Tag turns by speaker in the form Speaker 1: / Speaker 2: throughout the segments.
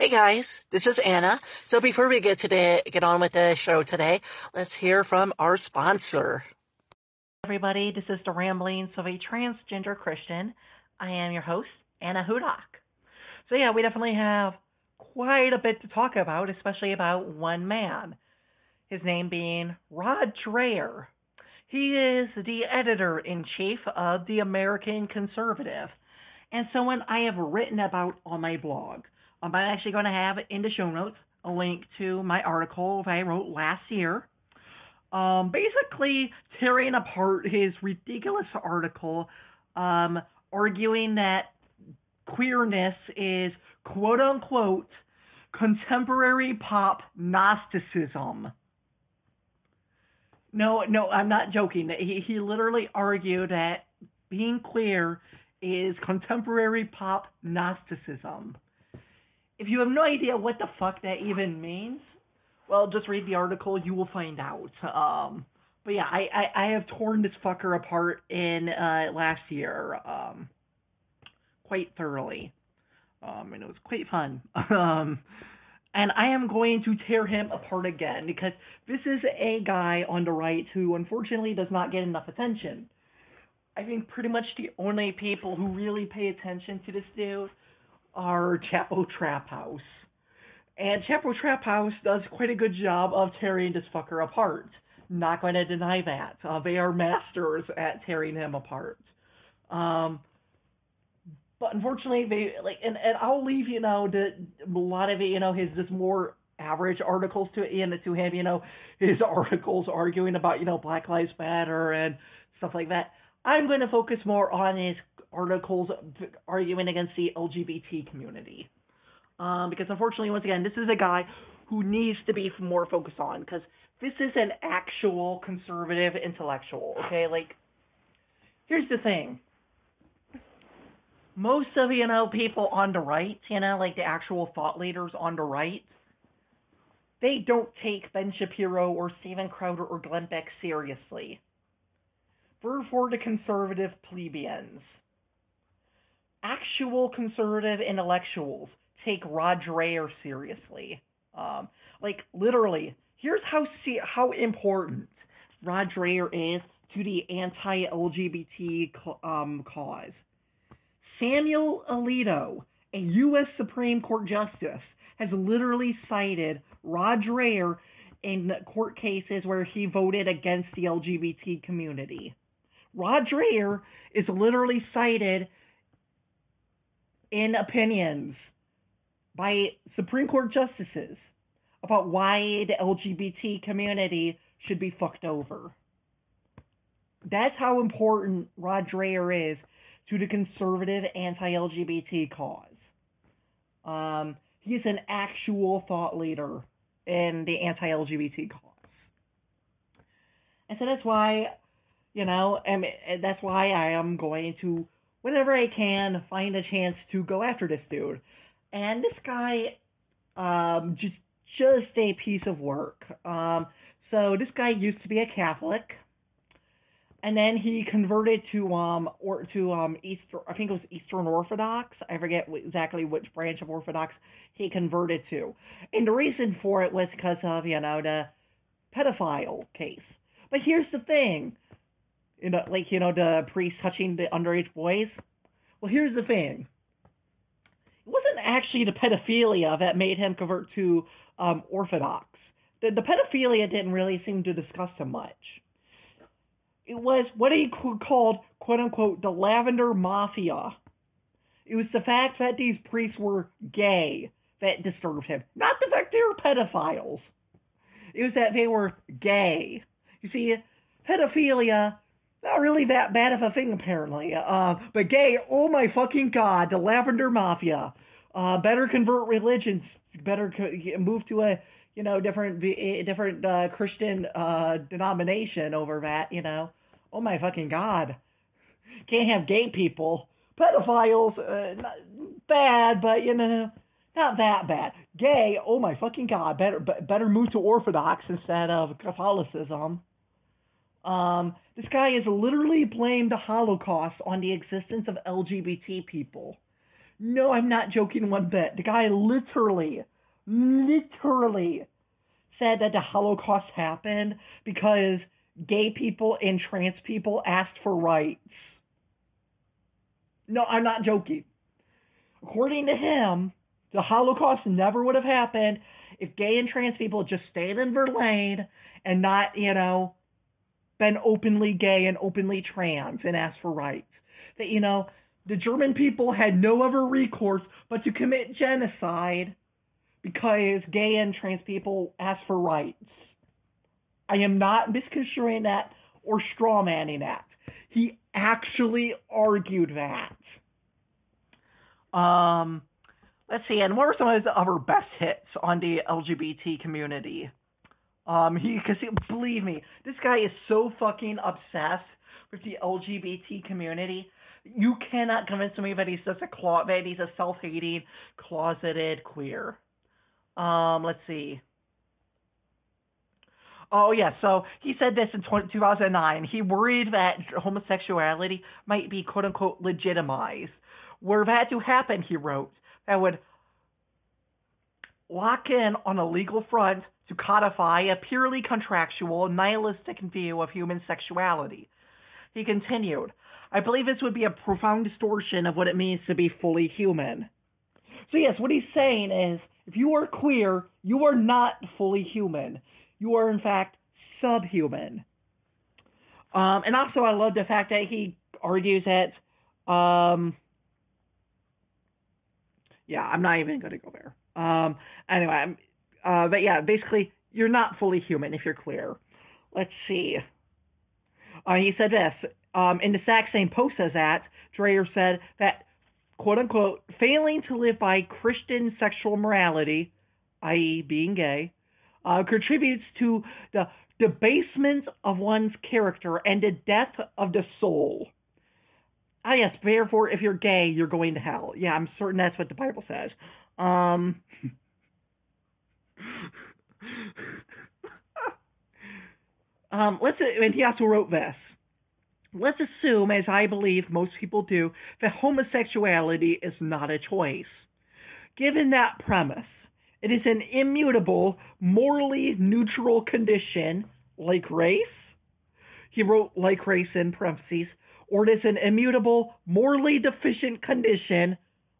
Speaker 1: Hey guys, this is Anna. So before we get today, get on with the show today, let's hear from our sponsor.
Speaker 2: Everybody, this is the ramblings of a transgender Christian. I am your host, Anna Hudak. So yeah, we definitely have quite a bit to talk about, especially about one man. His name being Rod Dreher. He is the editor in chief of the American Conservative and someone I have written about on my blog. I'm actually going to have in the show notes a link to my article I wrote last year. Um, basically tearing apart his ridiculous article, um, arguing that queerness is quote unquote contemporary pop Gnosticism. No, no, I'm not joking. He he literally argued that being queer is contemporary pop Gnosticism. If you have no idea what the fuck that even means, well, just read the article. You will find out. Um, but yeah, I, I, I have torn this fucker apart in uh, last year um, quite thoroughly. Um, and it was quite fun. um, and I am going to tear him apart again because this is a guy on the right who unfortunately does not get enough attention. I think pretty much the only people who really pay attention to this dude are Chapo Trap House. And Chapo Trap House does quite a good job of tearing this fucker apart. Not going to deny that. Uh, they are masters at tearing him apart. Um, but unfortunately, they like, and, and I'll leave you know the a lot of it, you know, his just more average articles to in to him, you know, his articles arguing about you know Black Lives Matter and stuff like that. I'm going to focus more on his articles arguing against the LGBT community. Um, because unfortunately, once again, this is a guy who needs to be more focused on because this is an actual conservative intellectual. Okay, like here's the thing. Most of you know people on the right, you know, like the actual thought leaders on the right, they don't take Ben Shapiro or Steven Crowder or Glenn Beck seriously. For for the conservative plebeians actual conservative intellectuals take Rod Dreher seriously. Um, like literally, here's how how important Rod Dreher is to the anti-LGBT um, cause. Samuel Alito, a U.S. Supreme Court justice, has literally cited Rod Dreher in court cases where he voted against the LGBT community. Rod Dreher is literally cited in opinions by Supreme Court justices about why the LGBT community should be fucked over. That's how important Rod Dreher is to the conservative anti-LGBT cause. Um, he's an actual thought leader in the anti-LGBT cause. And so that's why, you know, and that's why I am going to whenever I can, find a chance to go after this dude. And this guy, um, just just a piece of work. Um, so this guy used to be a Catholic, and then he converted to um or to um Easter. I think it was Eastern Orthodox. I forget exactly which branch of Orthodox he converted to, and the reason for it was because of you know the pedophile case. But here's the thing like you know the priest touching the underage boys. Well, here's the thing. It wasn't actually the pedophilia that made him convert to um, Orthodox. The, the pedophilia didn't really seem to discuss him much. It was what he called, quote unquote, the Lavender Mafia. It was the fact that these priests were gay that disturbed him, not the fact they were pedophiles. It was that they were gay. You see, pedophilia not really that bad of a thing apparently. Uh, but gay, oh my fucking god, the Lavender Mafia. Uh, better convert religions. Better co- move to a you know different different uh, Christian uh, denomination over that. You know, oh my fucking god, can't have gay people, pedophiles. Uh, not bad, but you know. Not that bad. Gay, oh my fucking god! Better, better move to Orthodox instead of Catholicism. Um, this guy has literally blamed the Holocaust on the existence of LGBT people. No, I'm not joking one bit. The guy literally, literally said that the Holocaust happened because gay people and trans people asked for rights. No, I'm not joking. According to him, the Holocaust never would have happened if gay and trans people just stayed in their lane and not, you know, been openly gay and openly trans and asked for rights. That, you know, the German people had no other recourse but to commit genocide because gay and trans people asked for rights. I am not misconstruing that or strawmanning that. He actually argued that. Um, let's see, and what were some of his other best hits on the LGBT community? Um, he, because believe me, this guy is so fucking obsessed with the LGBT community. You cannot convince me that he's just a clo- that he's a self-hating, closeted queer. Um, let's see. Oh yeah, so he said this in 2009. He worried that homosexuality might be quote unquote legitimized. Were that to happen, he wrote, that would lock in on a legal front to codify a purely contractual, nihilistic view of human sexuality. He continued, I believe this would be a profound distortion of what it means to be fully human. So, yes, what he's saying is if you are queer, you are not fully human. You are, in fact, subhuman. Um, and also, I love the fact that he argues that, um, yeah, I'm not even going to go there. Um, anyway, uh, but yeah, basically, you're not fully human if you're queer. Let's see. Uh, he said this um, in the exact same post as that. Dreher said that quote unquote failing to live by Christian sexual morality, i.e., being gay, uh, contributes to the debasement of one's character and the death of the soul. Ah, yes, therefore, if you're gay, you're going to hell. Yeah, I'm certain that's what the Bible says. Um, um, let's, and he also wrote this. Let's assume, as I believe most people do, that homosexuality is not a choice. Given that premise, it is an immutable, morally neutral condition, like race. He wrote like race in parentheses, or it is an immutable, morally deficient condition,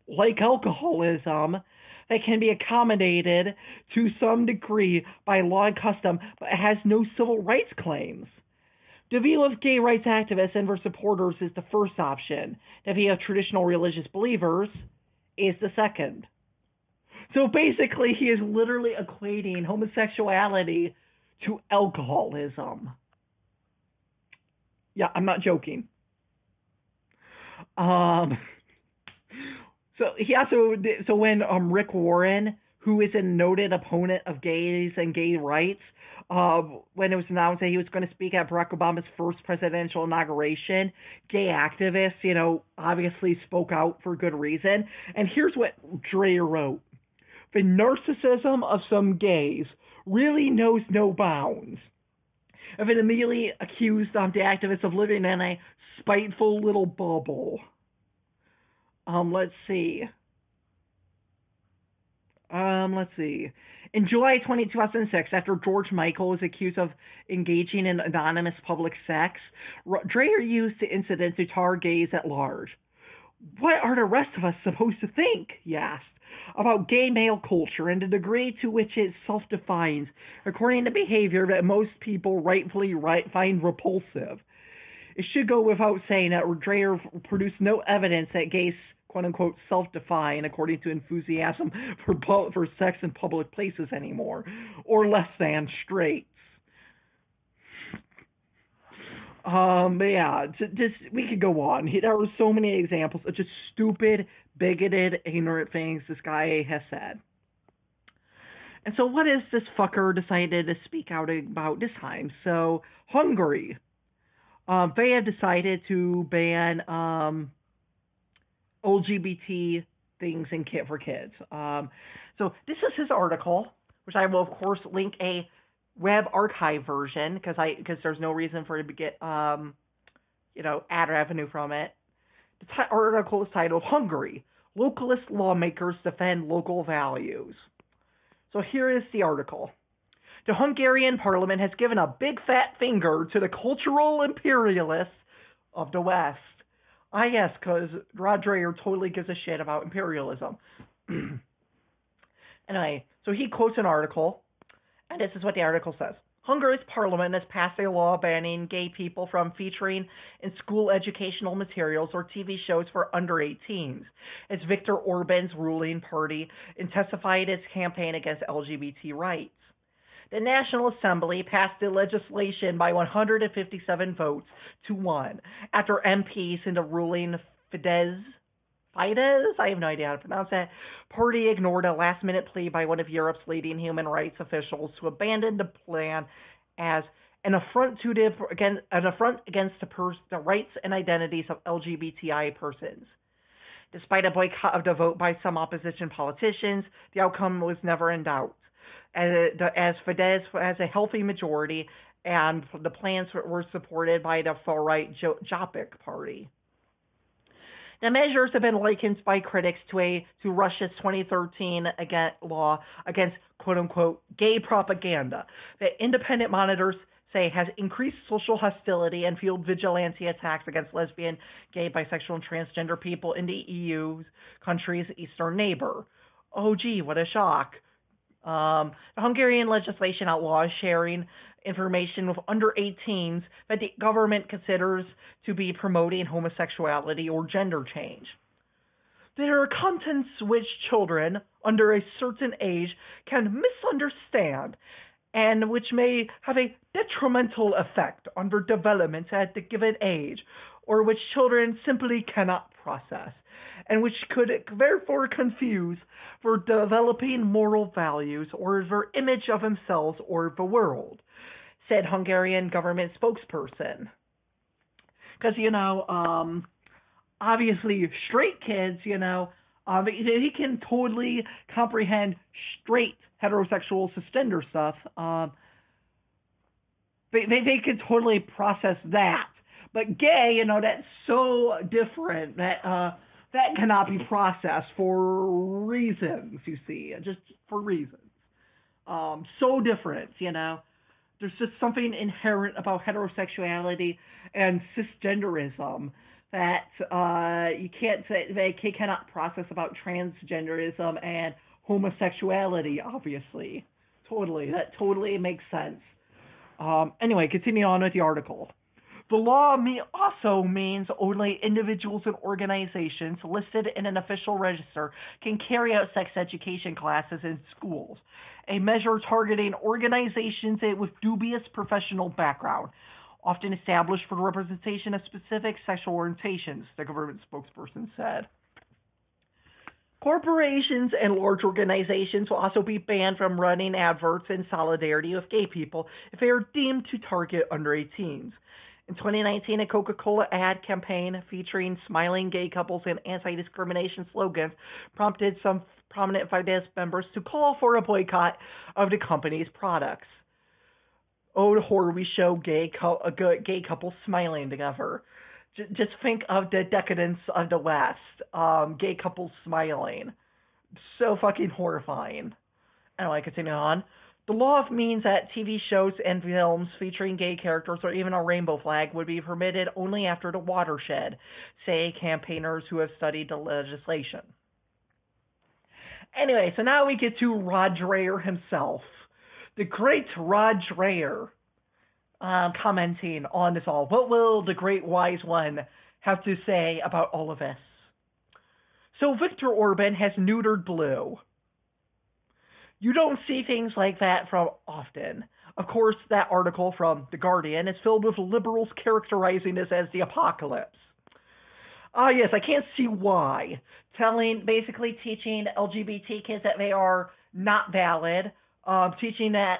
Speaker 2: like alcoholism, that can be accommodated to some degree by law and custom, but has no civil rights claims. Of gay rights activists and their supporters is the first option. Of traditional religious believers is the second. So basically, he is literally equating homosexuality to alcoholism. Yeah, I'm not joking. Um, so he also so when um Rick Warren, who is a noted opponent of gays and gay rights, uh, when it was announced that he was going to speak at Barack Obama's first presidential inauguration, gay activists, you know, obviously spoke out for good reason. And here's what Dreher wrote the narcissism of some gays really knows no bounds. If it immediately accused um, the activists of living in a spiteful little bubble. Um, let's see. Um, let's see. In July 20, 2006, after George Michael was accused of engaging in anonymous public sex, Dreher used the incident to tar gays at large. What are the rest of us supposed to think? he asked about gay male culture and the degree to which it self defines according to behavior that most people rightfully right, find repulsive. It should go without saying that Dreher produced no evidence that gays quote unquote self define according to enthusiasm for for sex in public places anymore, or less than straights. Um, but yeah, just we could go on. There are so many examples of just stupid, bigoted, ignorant things this guy has said. And so, what has this fucker decided to speak out about this time? So, Hungary, um, they have decided to ban um, LGBT things in Kit for Kids. Um, so, this is his article, which I will of course link a web archive version because I because there's no reason for it to get um, you know ad revenue from it. The t- article is titled "Hungary: localist lawmakers defend local values. So here is the article. The Hungarian parliament has given a big fat finger to the cultural imperialists of the West. Ah, yes, because Rod Dreher totally gives a shit about imperialism. anyway, so he quotes an article, and this is what the article says. Hungary's parliament has passed a law banning gay people from featuring in school educational materials or TV shows for under 18s, as Viktor Orban's ruling party intensified its campaign against LGBT rights. The National Assembly passed the legislation by 157 votes to one after MPs in the ruling Fidesz Fidesz, I have no idea how to pronounce that, party ignored a last minute plea by one of Europe's leading human rights officials to abandon the plan as an affront to the, an affront against the, pers- the rights and identities of LGBTI persons. Despite a boycott of the vote by some opposition politicians, the outcome was never in doubt. As, as Fidesz has a healthy majority, and the plans were supported by the far right Jobbik party. The measures have been likened by critics to a to Russia's 2013 against, law against quote unquote gay propaganda that independent monitors say has increased social hostility and fueled vigilante attacks against lesbian, gay, bisexual, and transgender people in the EU's country's eastern neighbor. Oh, gee, what a shock. Um, the Hungarian legislation outlaws sharing information with under 18s that the government considers to be promoting homosexuality or gender change. There are contents which children under a certain age can misunderstand and which may have a detrimental effect on their development at the given age, or which children simply cannot process, and which could therefore confuse for developing moral values or their image of themselves or the world said Hungarian government spokesperson. Because, you know, um, obviously straight kids, you know, um, he can totally comprehend straight heterosexual cisgender stuff. Um, they, they, they can totally process that. But gay, you know, that's so different that uh, that cannot be processed for reasons, you see, just for reasons. Um, so different, you know there's just something inherent about heterosexuality and cisgenderism that uh, you can't say they cannot process about transgenderism and homosexuality. Obviously, totally that totally makes sense. Um, anyway, continuing on with the article. The law also means only individuals and organizations listed in an official register can carry out sex education classes in schools, a measure targeting organizations with dubious professional background, often established for the representation of specific sexual orientations, the government spokesperson said. Corporations and large organizations will also be banned from running adverts in solidarity with gay people if they are deemed to target under 18s. In 2019, a Coca Cola ad campaign featuring smiling gay couples and anti discrimination slogans prompted some prominent Fidesz members to call for a boycott of the company's products. Oh, the horror we show gay, co- gay couples smiling together. J- just think of the decadence of the West. Um, gay couples smiling. So fucking horrifying. Anyway, continue on. The law means that TV shows and films featuring gay characters or even a rainbow flag would be permitted only after the watershed, say campaigners who have studied the legislation. Anyway, so now we get to Rod Dreher himself. The great Rod Dreher um, commenting on this all. What will the great wise one have to say about all of this? So Viktor Orban has neutered blue. You don't see things like that from often. Of course, that article from The Guardian is filled with liberals characterizing this as the apocalypse. Ah, uh, yes, I can't see why. Telling, basically teaching LGBT kids that they are not valid, um, teaching that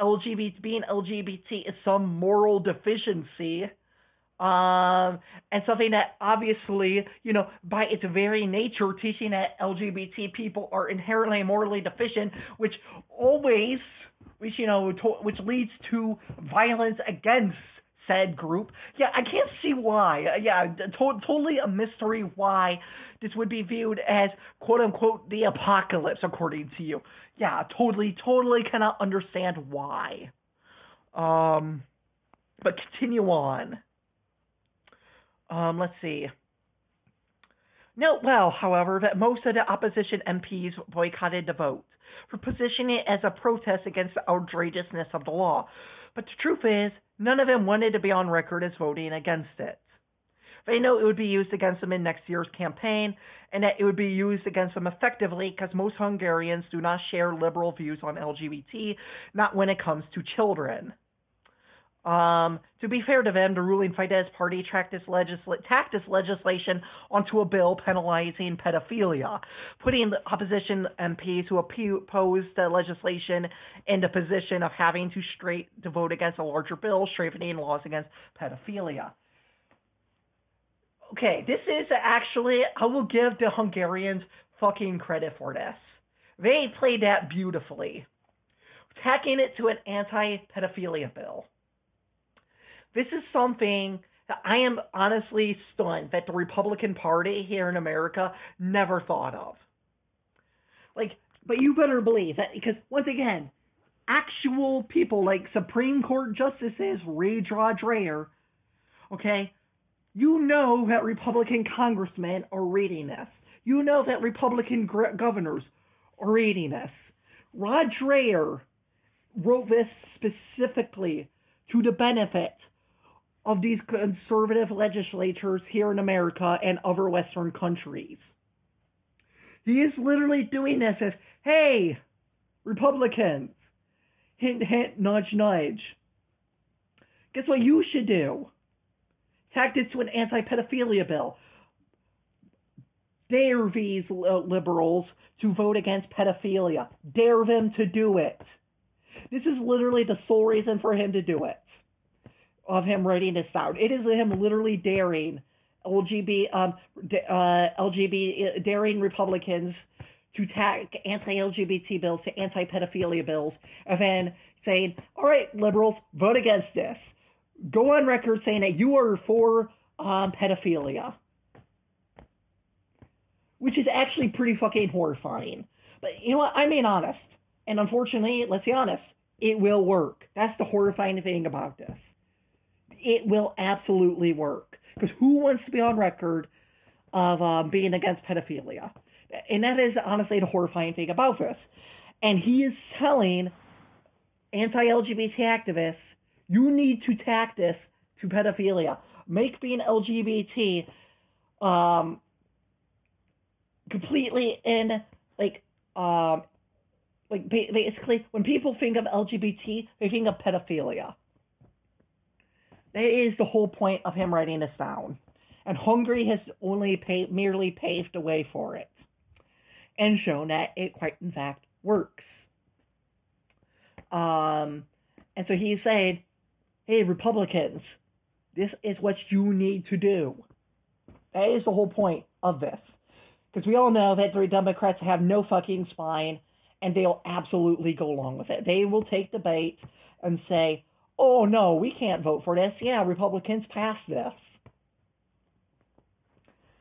Speaker 2: LGBT, being LGBT is some moral deficiency, um, and something that obviously, you know, by its very nature, teaching that LGBT people are inherently morally deficient, which always, which you know, to, which leads to violence against said group. Yeah, I can't see why. Uh, yeah, to- totally a mystery why this would be viewed as quote unquote the apocalypse, according to you. Yeah, totally, totally cannot understand why. Um, but continue on. Um, let's see. Note well, however, that most of the opposition MPs boycotted the vote for positioning it as a protest against the outrageousness of the law. But the truth is, none of them wanted to be on record as voting against it. They know it would be used against them in next year's campaign, and that it would be used against them effectively because most Hungarians do not share liberal views on LGBT, not when it comes to children. Um, to be fair to them, the ruling Fidesz party tracked this, legisla- tacked this legislation onto a bill penalizing pedophilia, putting the opposition MPs who opposed the legislation in the position of having to straight to vote against a larger bill strengthening laws against pedophilia. Okay, this is actually I will give the Hungarians fucking credit for this. They played that beautifully, tacking it to an anti-pedophilia bill this is something that I am honestly stunned that the Republican Party here in America never thought of. Like, but you better believe that because once again, actual people like Supreme Court justices Ray Dreher, okay, you know that Republican congressmen are reading this. You know that Republican governors are reading this. Rod Dreher wrote this specifically to the benefit of these conservative legislatures here in America and other Western countries. He is literally doing this as, hey, Republicans, hint, hint, nudge, nudge. Guess what you should do? Tack this to an anti pedophilia bill. Dare these liberals to vote against pedophilia. Dare them to do it. This is literally the sole reason for him to do it of him writing this down. It is him literally daring LGBT, um, uh, LGBT, daring Republicans to tack anti-LGBT bills to anti-pedophilia bills, and then saying, "All right, liberals, vote against this. Go on record saying that you are for um, pedophilia," which is actually pretty fucking horrifying. But you know what? I'm being honest, and unfortunately, let's be honest, it will work. That's the horrifying thing about this it will absolutely work. Because who wants to be on record of um, being against pedophilia? And that is honestly the horrifying thing about this. And he is telling anti LGBT activists, you need to tack this to pedophilia. Make being LGBT um, completely in, like, um, like basically, when people think of LGBT, they think of pedophilia. That is the whole point of him writing this down. And Hungary has only merely paved the way for it and shown that it quite in fact works. Um, and so he's saying, hey, Republicans, this is what you need to do. That is the whole point of this. Because we all know that the Democrats have no fucking spine and they'll absolutely go along with it. They will take the bait and say, oh no, we can't vote for this. Yeah, Republicans passed this.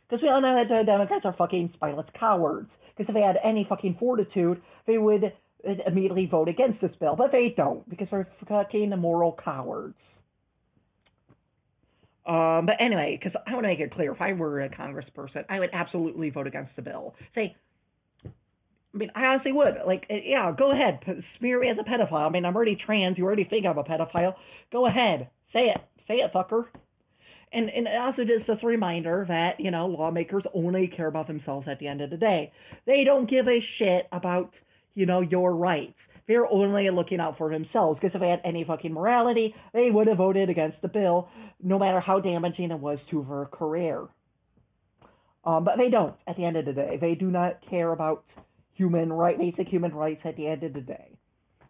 Speaker 2: Because we all know that the Democrats are fucking spineless cowards. Because if they had any fucking fortitude, they would immediately vote against this bill. But they don't, because they're fucking immoral cowards. Um, but anyway, because I want to make it clear, if I were a congressperson, I would absolutely vote against the bill. Say, I mean, I honestly would. Like, eh, yeah, go ahead, smear me as a pedophile. I mean, I'm already trans. You already think I'm a pedophile. Go ahead, say it, say it, fucker. And and also just a reminder that you know lawmakers only care about themselves at the end of the day. They don't give a shit about you know your rights. They're only looking out for themselves. Because if they had any fucking morality, they would have voted against the bill, no matter how damaging it was to her career. Um, but they don't. At the end of the day, they do not care about human right, basic human rights at the end of the day.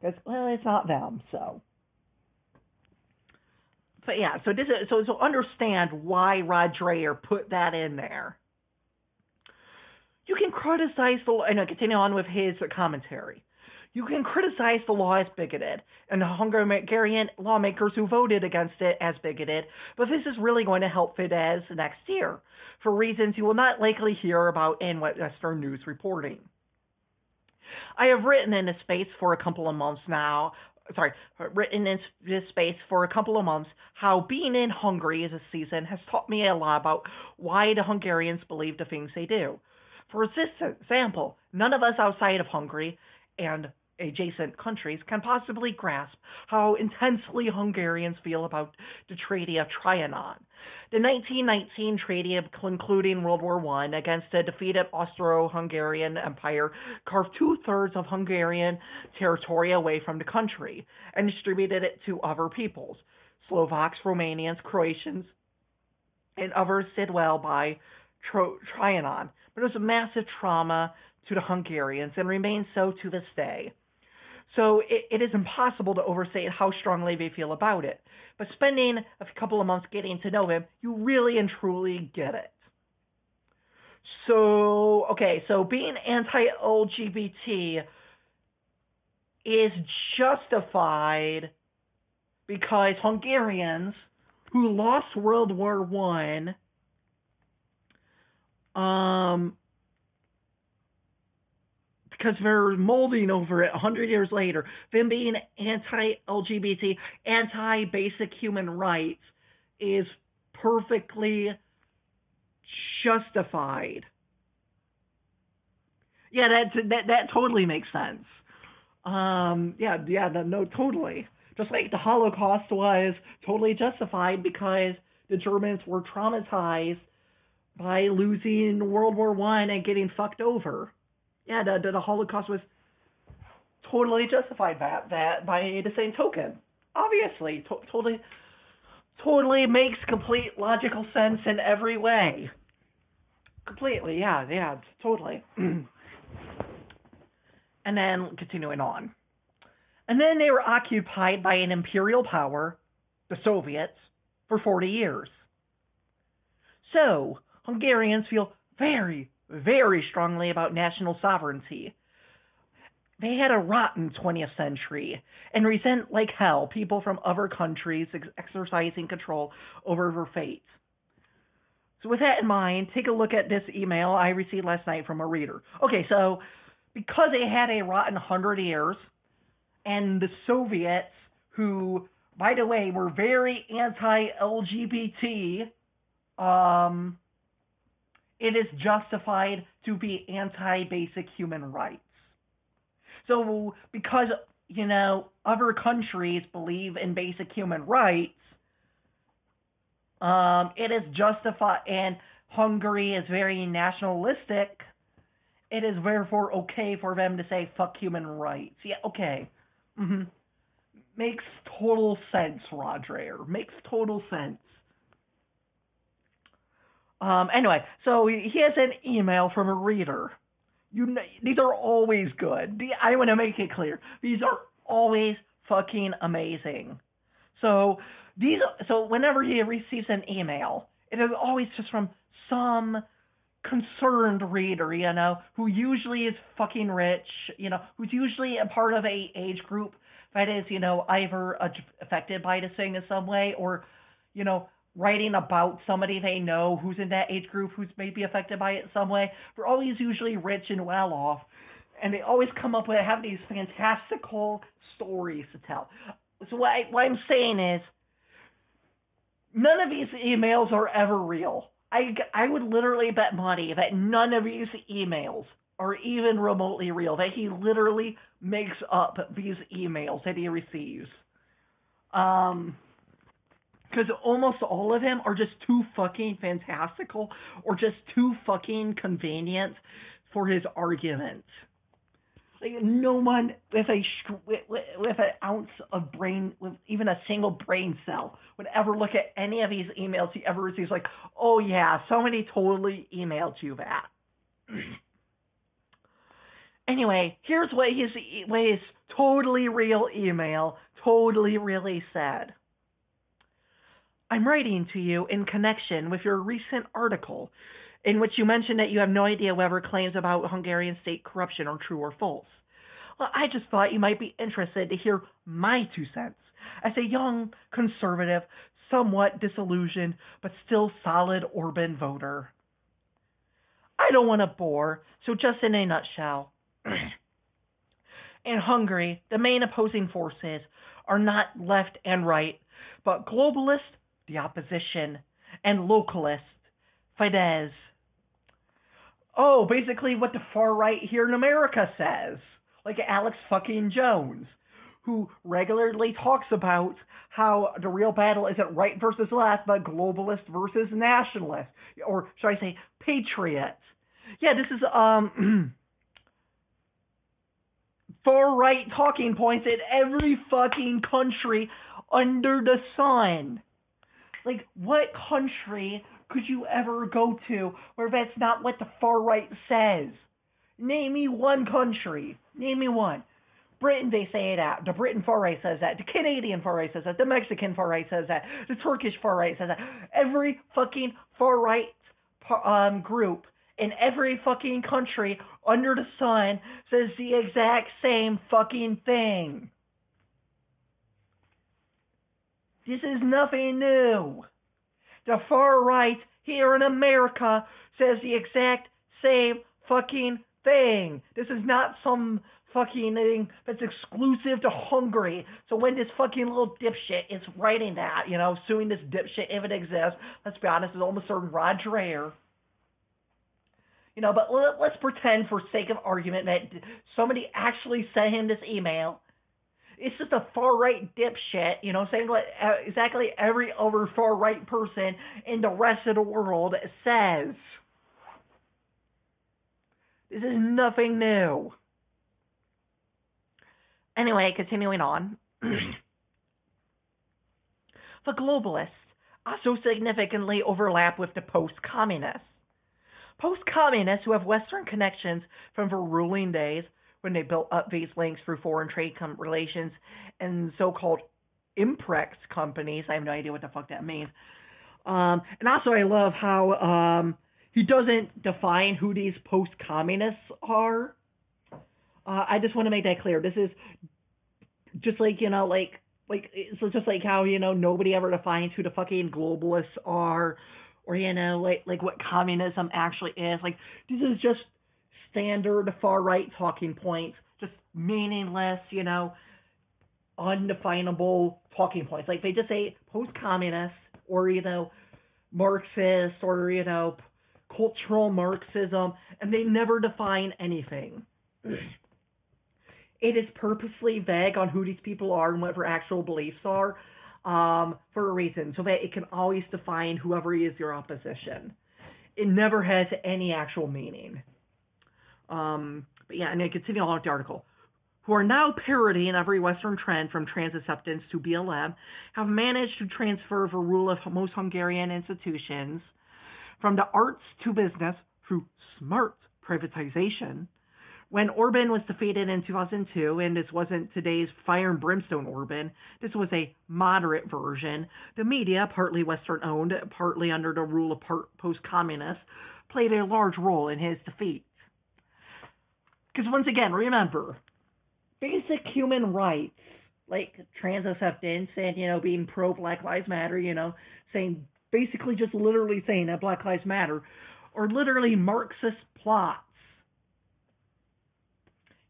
Speaker 2: Because well, it's not them, so. But yeah, so this is, so so understand why Rod Dreher put that in there. you can criticize the and I continue on with his commentary. You can criticize the law as bigoted and the Hungarian lawmakers who voted against it as bigoted, but this is really going to help Fidesz next year for reasons you will not likely hear about in Western news reporting. I have written in this space for a couple of months now sorry, written in this space for a couple of months how being in Hungary this season has taught me a lot about why the Hungarians believe the things they do. For example, none of us outside of Hungary and adjacent countries can possibly grasp how intensely Hungarians feel about the Treaty of Trianon. The 1919 treaty concluding World War I against the defeated Austro-Hungarian Empire carved two-thirds of Hungarian territory away from the country and distributed it to other peoples. Slovaks, Romanians, Croatians, and others did well by Trianon, but it was a massive trauma to the Hungarians and remains so to this day. So it, it is impossible to overstate how strongly they feel about it. But spending a couple of months getting to know him, you really and truly get it. So, okay, so being anti LGBT is justified because Hungarians who lost World War One um because they're molding over it 100 years later. Them being anti LGBT, anti basic human rights is perfectly justified. Yeah, that that that totally makes sense. Um, yeah, yeah, no, no, totally. Just like the Holocaust was totally justified because the Germans were traumatized by losing World War One and getting fucked over yeah, the, the, the Holocaust was totally justified by that by the same token. Obviously, to- totally, totally makes complete logical sense in every way. Completely, yeah, yeah, totally. and then continuing on. And then they were occupied by an imperial power, the Soviets, for 40 years. So, Hungarians feel very, very strongly about national sovereignty. They had a rotten 20th century and resent like hell people from other countries ex- exercising control over their fate. So, with that in mind, take a look at this email I received last night from a reader. Okay, so because they had a rotten 100 years, and the Soviets, who, by the way, were very anti LGBT, um, it is justified to be anti basic human rights. So, because, you know, other countries believe in basic human rights, um, it is justified, and Hungary is very nationalistic. It is therefore okay for them to say fuck human rights. Yeah, okay. Mm-hmm. Makes total sense, Roger. Makes total sense. Um, anyway, so he has an email from a reader. You these are always good. I want to make it clear. These are always fucking amazing. So these, so whenever he receives an email, it is always just from some concerned reader, you know, who usually is fucking rich, you know, who's usually a part of a age group that is, you know, either affected by this thing in some way or, you know, writing about somebody they know who's in that age group who's maybe affected by it some way. They're always usually rich and well off, and they always come up with have these fantastical stories to tell. So what, I, what I'm saying is, none of these emails are ever real. I, I would literally bet money that none of these emails are even remotely real. That he literally makes up these emails that he receives. Um, because almost all of them are just too fucking fantastical or just too fucking convenient for his argument. Like no one with a with, with an ounce of brain, with even a single brain cell, would ever look at any of these emails he ever receives like, oh yeah, somebody totally emailed you that. anyway, here's what his what his totally real email totally really said. I'm writing to you in connection with your recent article in which you mentioned that you have no idea whether claims about Hungarian state corruption are true or false. Well, I just thought you might be interested to hear my two cents. As a young, conservative, somewhat disillusioned, but still solid Orban voter. I don't want to bore, so just in a nutshell. in Hungary, the main opposing forces are not left and right, but globalist, the opposition, and localist, Fidesz. Oh, basically what the far right here in America says, like Alex fucking Jones, who regularly talks about how the real battle isn't right versus left, but globalist versus nationalist, or should I say patriots. Yeah, this is um far right talking points in every fucking country under the sun. Like, what country could you ever go to where that's not what the far right says? Name me one country. Name me one. Britain, they say out. The Britain far right says that. The Canadian far right says that. The Mexican far right says that. The Turkish far right says that. Every fucking far right um, group in every fucking country under the sun says the exact same fucking thing. This is nothing new. The far right here in America says the exact same fucking thing. This is not some fucking thing that's exclusive to Hungary. So when this fucking little dipshit is writing that, you know, suing this dipshit if it exists, let's be honest, it's almost certain Rod Dreher you know, but let, us pretend for sake of argument that somebody actually sent him this email. It's just a far right dipshit, you know, saying what uh, exactly every other far right person in the rest of the world says. This is nothing new. Anyway, continuing on. the globalists also significantly overlap with the post communists. Post communists who have Western connections from the ruling days when they built up these links through foreign trade com- relations and so called imprex companies. I have no idea what the fuck that means. Um, and also, I love how um, he doesn't define who these post communists are. Uh, I just want to make that clear. This is just like, you know, like like so just like how you know nobody ever defines who the fucking globalists are or you know like like what communism actually is like this is just standard far right talking points just meaningless you know undefinable talking points like they just say post communist or you know marxist or you know cultural marxism and they never define anything it is purposely vague on who these people are and what their actual beliefs are um, for a reason, so that it can always define whoever is your opposition. It never has any actual meaning. Um, but yeah, and I on with the article. Who are now parodying every Western trend from trans acceptance to BLM, have managed to transfer the rule of most Hungarian institutions from the arts to business through smart privatization when Orban was defeated in 2002, and this wasn't today's fire and brimstone Orban, this was a moderate version, the media, partly Western owned, partly under the rule of post communists, played a large role in his defeat. Because once again, remember, basic human rights, like trans acceptance and, you know, being pro Black Lives Matter, you know, saying, basically just literally saying that Black Lives Matter, are literally Marxist plots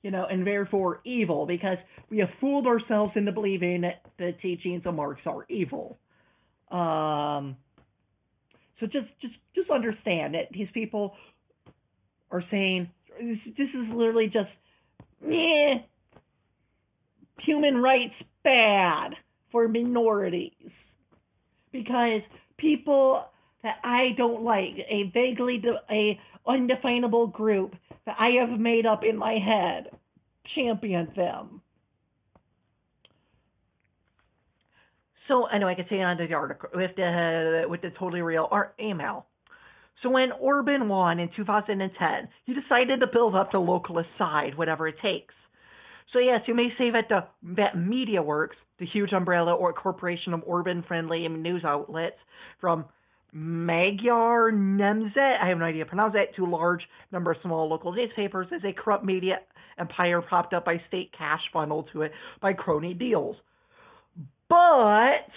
Speaker 2: you know, and therefore evil because we have fooled ourselves into believing that the teachings of Marx are evil. Um, so just just just understand that these people are saying this, is literally just meh, human rights bad for minorities because people that I don't like, a vaguely a undefinable group that I have made up in my head, champion them. So anyway, I can say on the article with the with the totally real email. So when Orban won in 2010, he decided to build up the localist side, whatever it takes. So yes, you may say that the that MediaWorks, the huge umbrella or corporation of Orban-friendly news outlets, from Magyar Nemzet, I have no idea how to pronounce that, to large number of small local newspapers is a corrupt media empire propped up by state cash funneled to it by crony deals. But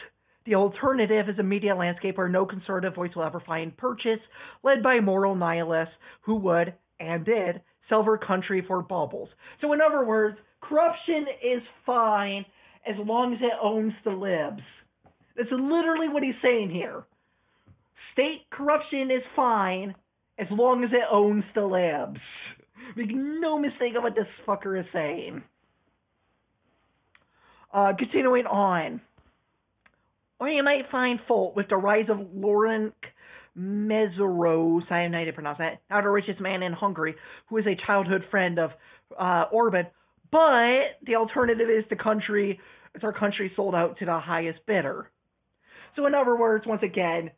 Speaker 2: the alternative is a media landscape where no conservative voice will ever find purchase, led by moral nihilists who would, and did, sell their country for bubbles. So, in other words, corruption is fine as long as it owns the libs. That's literally what he's saying here. State corruption is fine as long as it owns the libs. Make no mistake of what this fucker is saying. Uh, continuing on. Or you might find fault with the rise of Laurent Mészáros, I have no idea to pronounce that, now the richest man in Hungary, who is a childhood friend of uh, Orban. But the alternative is the country, it's our country sold out to the highest bidder. So in other words, once again,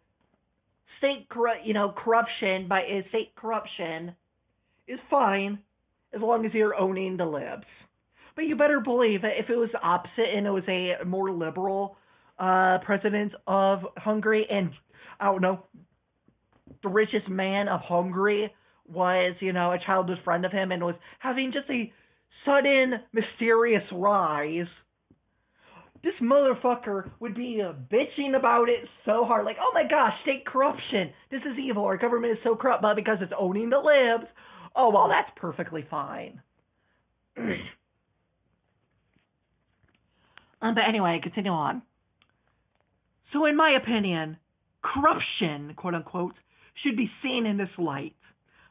Speaker 2: state corru- you know corruption by state corruption is fine as long as you're owning the libs. But you better believe that if it was opposite and it was a more liberal uh, president of Hungary and I don't know the richest man of Hungary was, you know, a childhood friend of him and was having just a sudden mysterious rise this motherfucker would be uh, bitching about it so hard, like, oh my gosh, state corruption. This is evil. Our government is so corrupt, but because it's owning the libs, oh well, that's perfectly fine. um, but anyway, continue on. So, in my opinion, corruption, quote unquote, should be seen in this light.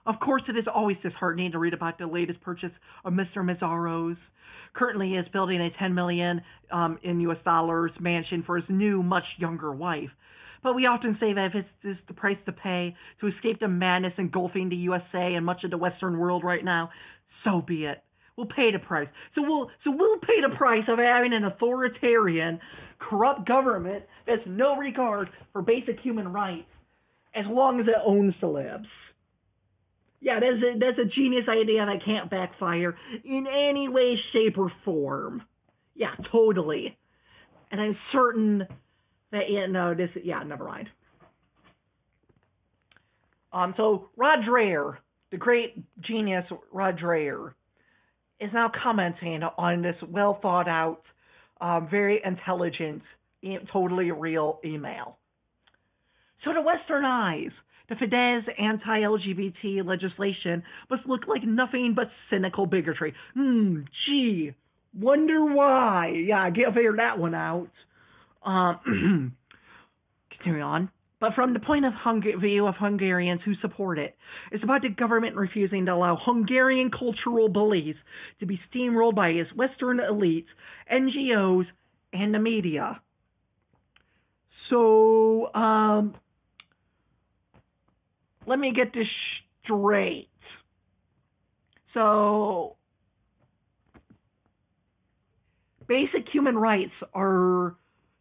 Speaker 2: Of course, it is always disheartening to read about the latest purchase of Mr. Mészáros. currently is building a 10 million um, in U.S. dollars mansion for his new, much younger wife. But we often say that if it's just the price to pay to escape the madness engulfing the USA and much of the Western world right now, so be it. We'll pay the price. So we'll so we'll pay the price of having an authoritarian, corrupt government that's no regard for basic human rights, as long as it owns the libs. Yeah, that's a, that's a genius idea that can't backfire in any way, shape, or form. Yeah, totally. And I'm certain that, yeah, no, this, yeah, never mind. Um, so Rod Dreher, the great genius Rod Dreher, is now commenting on this well thought out, um, very intelligent, totally real email. So to Western eyes, the Fidesz anti-LGBT legislation must look like nothing but cynical bigotry. Hmm, gee, wonder why. Yeah, I can't figure that one out. Um, continue on. But from the point of Hung- view of Hungarians who support it, it's about the government refusing to allow Hungarian cultural beliefs to be steamrolled by its Western elites, NGOs, and the media. So, um, let me get this straight. So, basic human rights are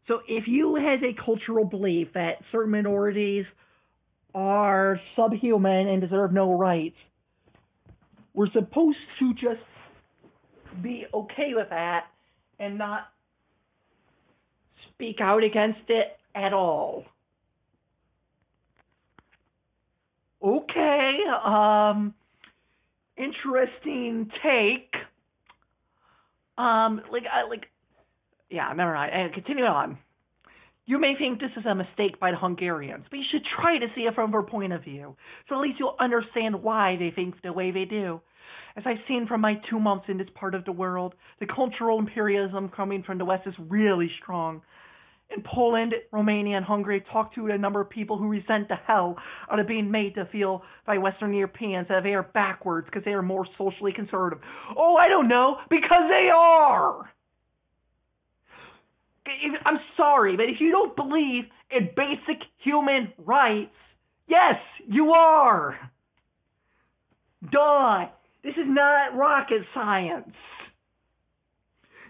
Speaker 2: so if you has a cultural belief that certain minorities are subhuman and deserve no rights, we're supposed to just be okay with that and not speak out against it at all. okay, um, interesting take. Um, like, I, like, yeah, never mind. And continue on. You may think this is a mistake by the Hungarians, but you should try to see it from their point of view, so at least you'll understand why they think the way they do. As I've seen from my two months in this part of the world, the cultural imperialism coming from the West is really strong in Poland, Romania, and Hungary I talked to a number of people who resent the hell out of being made to feel by Western Europeans that they are backwards because they are more socially conservative. Oh, I don't know, because they are. I'm sorry, but if you don't believe in basic human rights, yes, you are. Duh. This is not rocket science.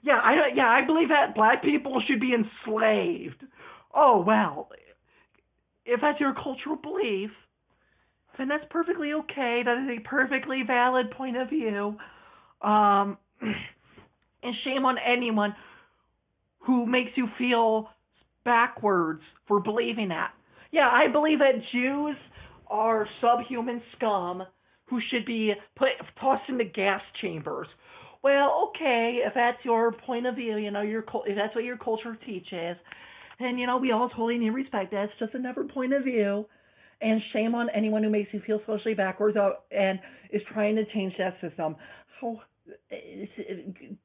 Speaker 2: Yeah, I yeah, I believe that black people should be enslaved. Oh well, if that's your cultural belief, then that's perfectly okay. That is a perfectly valid point of view. Um, and shame on anyone who makes you feel backwards for believing that. Yeah, I believe that Jews are subhuman scum who should be put tossed into gas chambers. Well, okay, if that's your point of view, you know, your if that's what your culture teaches, and you know, we all totally need respect that. It's just another point of view. And shame on anyone who makes you feel socially backwards uh, and is trying to change that system. How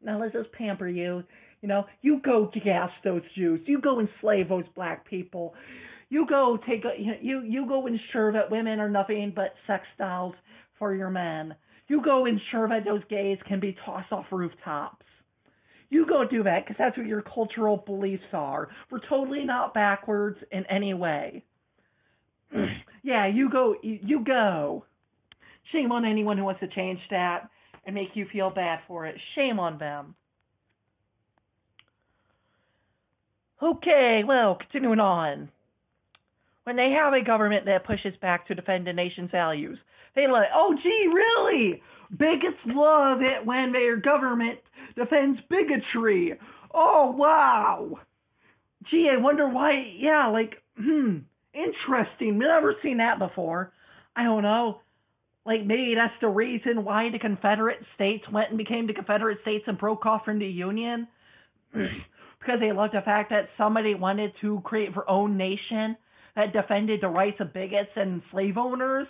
Speaker 2: now let's just pamper you. You know, you go gas those Jews. You go enslave those black people. You go take a, you you go ensure that women are nothing but sex dolls for your men. You go ensure that those gays can be tossed off rooftops. You go do that because that's what your cultural beliefs are. We're totally not backwards in any way. yeah, you go. You, you go. Shame on anyone who wants to change that and make you feel bad for it. Shame on them. Okay, well, continuing on. When they have a government that pushes back to defend a nation's values, they like, oh, gee, really? Bigots love it when their government defends bigotry. Oh, wow. Gee, I wonder why. Yeah, like, hmm, interesting. Never seen that before. I don't know. Like, maybe that's the reason why the Confederate States went and became the Confederate States and broke off from the Union. because they loved the fact that somebody wanted to create their own nation that defended the rights of bigots and slave owners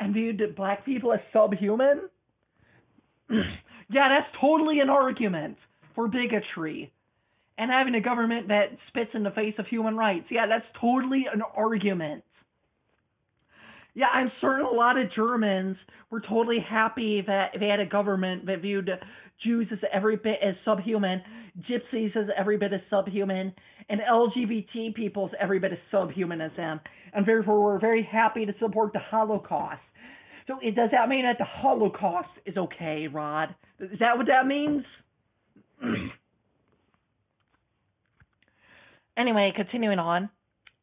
Speaker 2: and viewed black people as subhuman? yeah, that's totally an argument for bigotry. And having a government that spits in the face of human rights. Yeah, that's totally an argument. Yeah, I'm certain a lot of Germans were totally happy that they had a government that viewed Jews as every bit as subhuman, gypsies as every bit as subhuman, and LGBT people as every bit as subhuman as them. And therefore, we're very happy to support the Holocaust. So, does that mean that the Holocaust is okay, Rod? Is that what that means? anyway, continuing on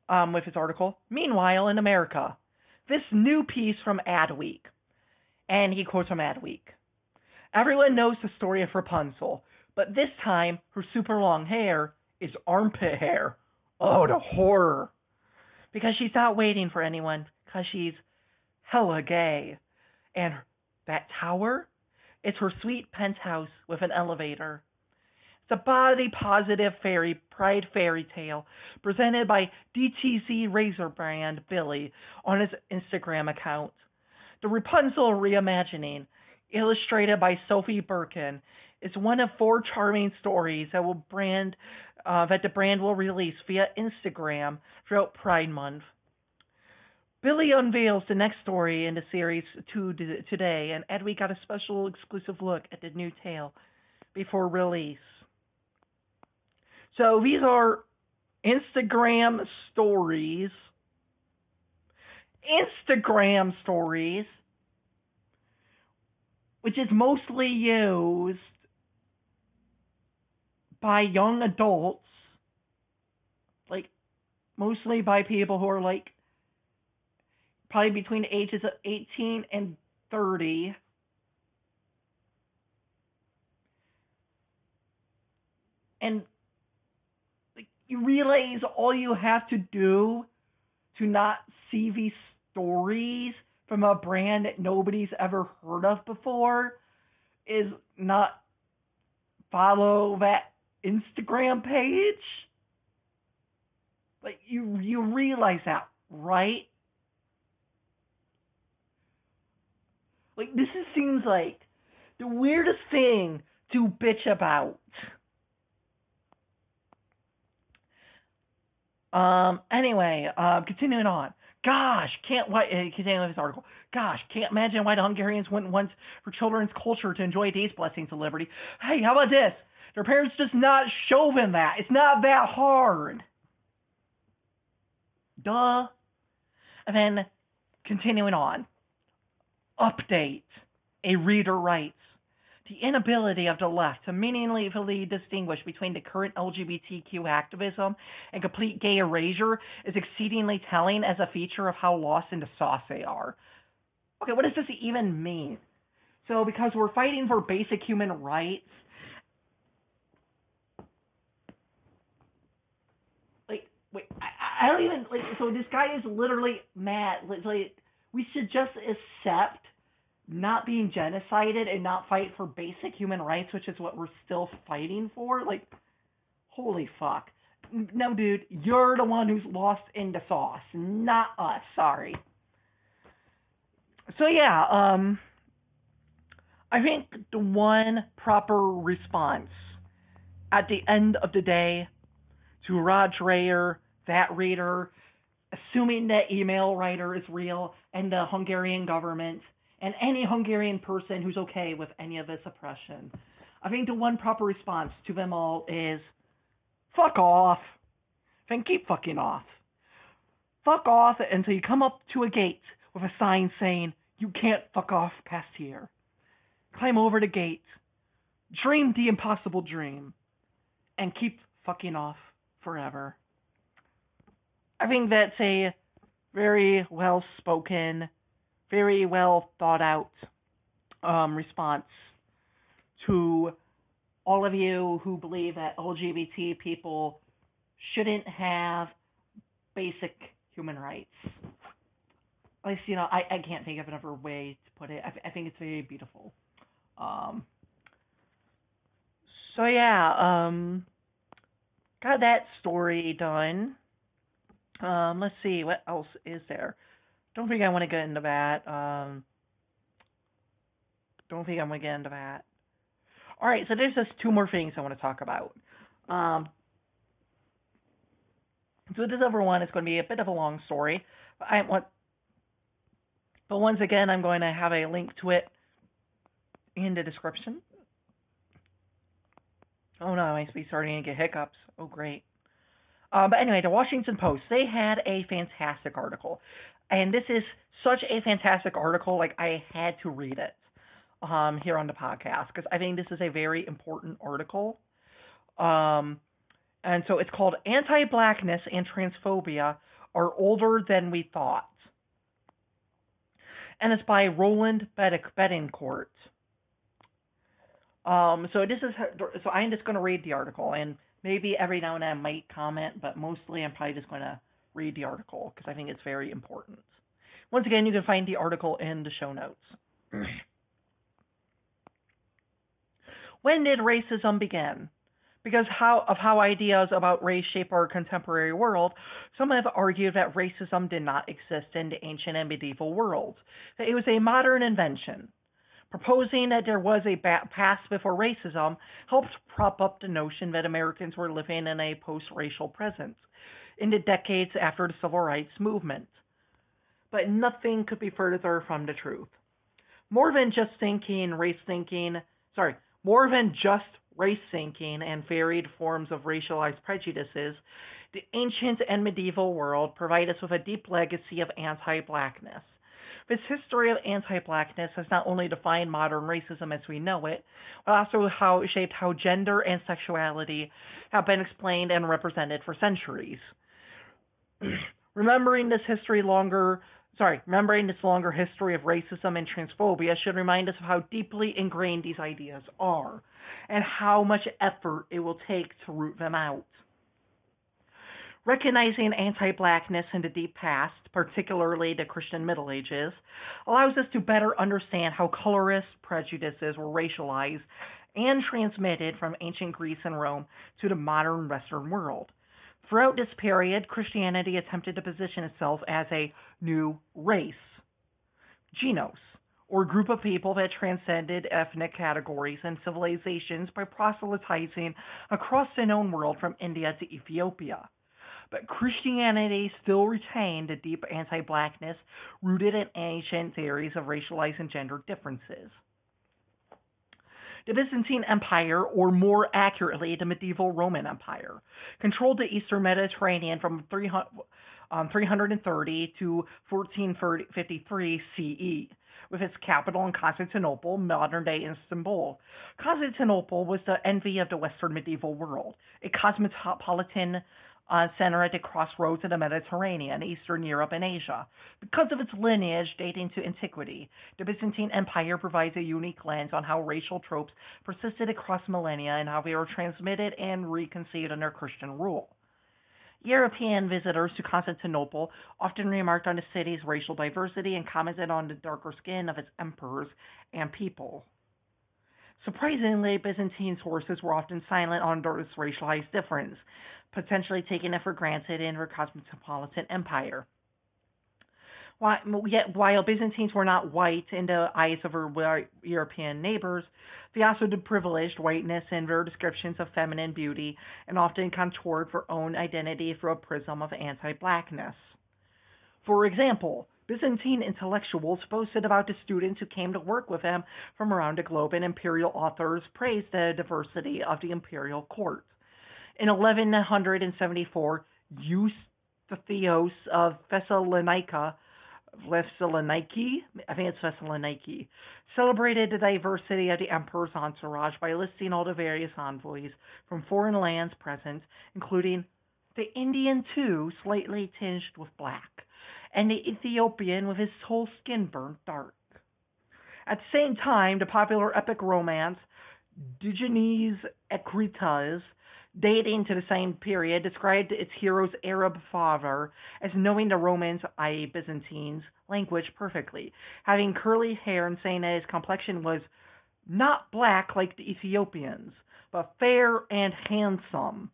Speaker 2: um, with his article. Meanwhile, in America, this new piece from Adweek, and he quotes from Adweek. Everyone knows the story of Rapunzel, but this time her super long hair is armpit hair. Oh, the horror! Because she's not waiting for anyone, because she's hella gay. And that tower? It's her sweet penthouse with an elevator. It's a body positive fairy pride fairy tale presented by DTC Razor Brand Billie on his Instagram account. The Rapunzel reimagining, illustrated by Sophie Birkin, is one of four charming stories that will brand uh, that the brand will release via Instagram throughout Pride Month. Billie unveils the next story in the series to, today, and Adweek got a special exclusive look at the new tale before release. So these are Instagram stories. Instagram stories, which is mostly used by young adults, like mostly by people who are like probably between the ages of 18 and 30. And realize all you have to do to not see these stories from a brand that nobody's ever heard of before is not follow that Instagram page. Like you you realize that, right? Like this is, seems like the weirdest thing to bitch about. Um. Anyway, uh, continuing on. Gosh, can't wait. Uh, continuing with this article. Gosh, can't imagine why the Hungarians wouldn't want for children's culture to enjoy these blessings of liberty. Hey, how about this? Their parents just not them that. It's not that hard. Duh. And then continuing on. Update. A reader writes The inability of the left to meaningfully distinguish between the current LGBTQ activism and complete gay erasure is exceedingly telling as a feature of how lost in the sauce they are. Okay, what does this even mean? So, because we're fighting for basic human rights, like, wait, I, I don't even like. So this guy is literally mad. Like, we should just accept not being genocided and not fight for basic human rights, which is what we're still fighting for. Like, holy fuck. No, dude, you're the one who's lost in the sauce, not us. Sorry. So yeah, um, I think the one proper response at the end of the day to Rod Dreher, that reader, assuming that email writer is real, and the Hungarian government, and any Hungarian person who's okay with any of this oppression. I think the one proper response to them all is fuck off. Then keep fucking off. Fuck off until you come up to a gate with a sign saying, you can't fuck off past here. Climb over the gate. Dream the impossible dream. And keep fucking off forever. I think that's a very well spoken, very well thought out um, response to all of you who believe that LGBT people shouldn't have basic human rights. At least, you know, I, I can't think of another way to put it. I, I think it's very beautiful. Um, so yeah, um, got that story done. Um, let's see what else is there. Don't think I want to get into that. Um, don't think I'm gonna get into that. All right, so there's just two more things I want to talk about. Um, so this other one is going to be a bit of a long story. I want, but once again, I'm going to have a link to it in the description. Oh no, I might be starting to get hiccups. Oh great. Um, but anyway, the Washington Post, they had a fantastic article. And this is such a fantastic article, like I had to read it um, here on the podcast because I think this is a very important article. Um, and so it's called Anti Blackness and Transphobia Are Older Than We Thought. And it's by Roland Betancourt. Um, so this is so I'm just going to read the article, and maybe every now and then I might comment, but mostly I'm probably just going to read the article because I think it's very important. Once again, you can find the article in the show notes. when did racism begin? Because how, of how ideas about race shape our contemporary world, some have argued that racism did not exist in the ancient and medieval worlds, that it was a modern invention. Proposing that there was a past before racism helped prop up the notion that Americans were living in a post racial present in the decades after the civil rights movement. But nothing could be further from the truth. More than just thinking, race thinking, sorry, more than just race thinking and varied forms of racialized prejudices, the ancient and medieval world provide us with a deep legacy of anti blackness. This history of anti-blackness has not only defined modern racism as we know it, but also how it shaped how gender and sexuality have been explained and represented for centuries. remembering this history longer sorry, remembering this longer history of racism and transphobia should remind us of how deeply ingrained these ideas are and how much effort it will take to root them out. Recognizing anti blackness in the deep past, particularly the Christian Middle Ages, allows us to better understand how colorist prejudices were racialized and transmitted from ancient Greece and Rome to the modern Western world. Throughout this period, Christianity attempted to position itself as a new race, genos, or group of people that transcended ethnic categories and civilizations by proselytizing across the known world from India to Ethiopia but Christianity still retained a deep anti blackness rooted in ancient theories of racialized and gender differences. The Byzantine Empire, or more accurately, the medieval Roman Empire, controlled the eastern Mediterranean from 300, um, 330 to 1453 CE, with its capital in Constantinople, modern day Istanbul. Constantinople was the envy of the Western medieval world, a cosmopolitan uh, center at the crossroads of the Mediterranean, Eastern Europe, and Asia. Because of its lineage dating to antiquity, the Byzantine Empire provides a unique lens on how racial tropes persisted across millennia and how they were transmitted and reconceived under Christian rule. European visitors to Constantinople often remarked on the city's racial diversity and commented on the darker skin of its emperors and people. Surprisingly, Byzantine sources were often silent on this racialized difference, potentially taking it for granted in her cosmopolitan empire. Yet, while Byzantines were not white in the eyes of their European neighbors, they also privileged whiteness in their descriptions of feminine beauty and often contoured their own identity through a prism of anti blackness. For example, Byzantine intellectuals boasted about the students who came to work with them from around the globe, and imperial authors praised the diversity of the imperial court. In 1174, Eustathios of Thessalonica Thessaloniki, I think it's Thessaloniki, celebrated the diversity of the emperor's entourage by listing all the various envoys from foreign lands present, including the Indian too, slightly tinged with black, and the Ethiopian with his whole skin burnt dark. At the same time, the popular epic romance Digenes Akritas, dating to the same period, described its hero's Arab father as knowing the Romans, i.e., Byzantines, language perfectly, having curly hair and saying that his complexion was not black like the Ethiopians, but fair and handsome.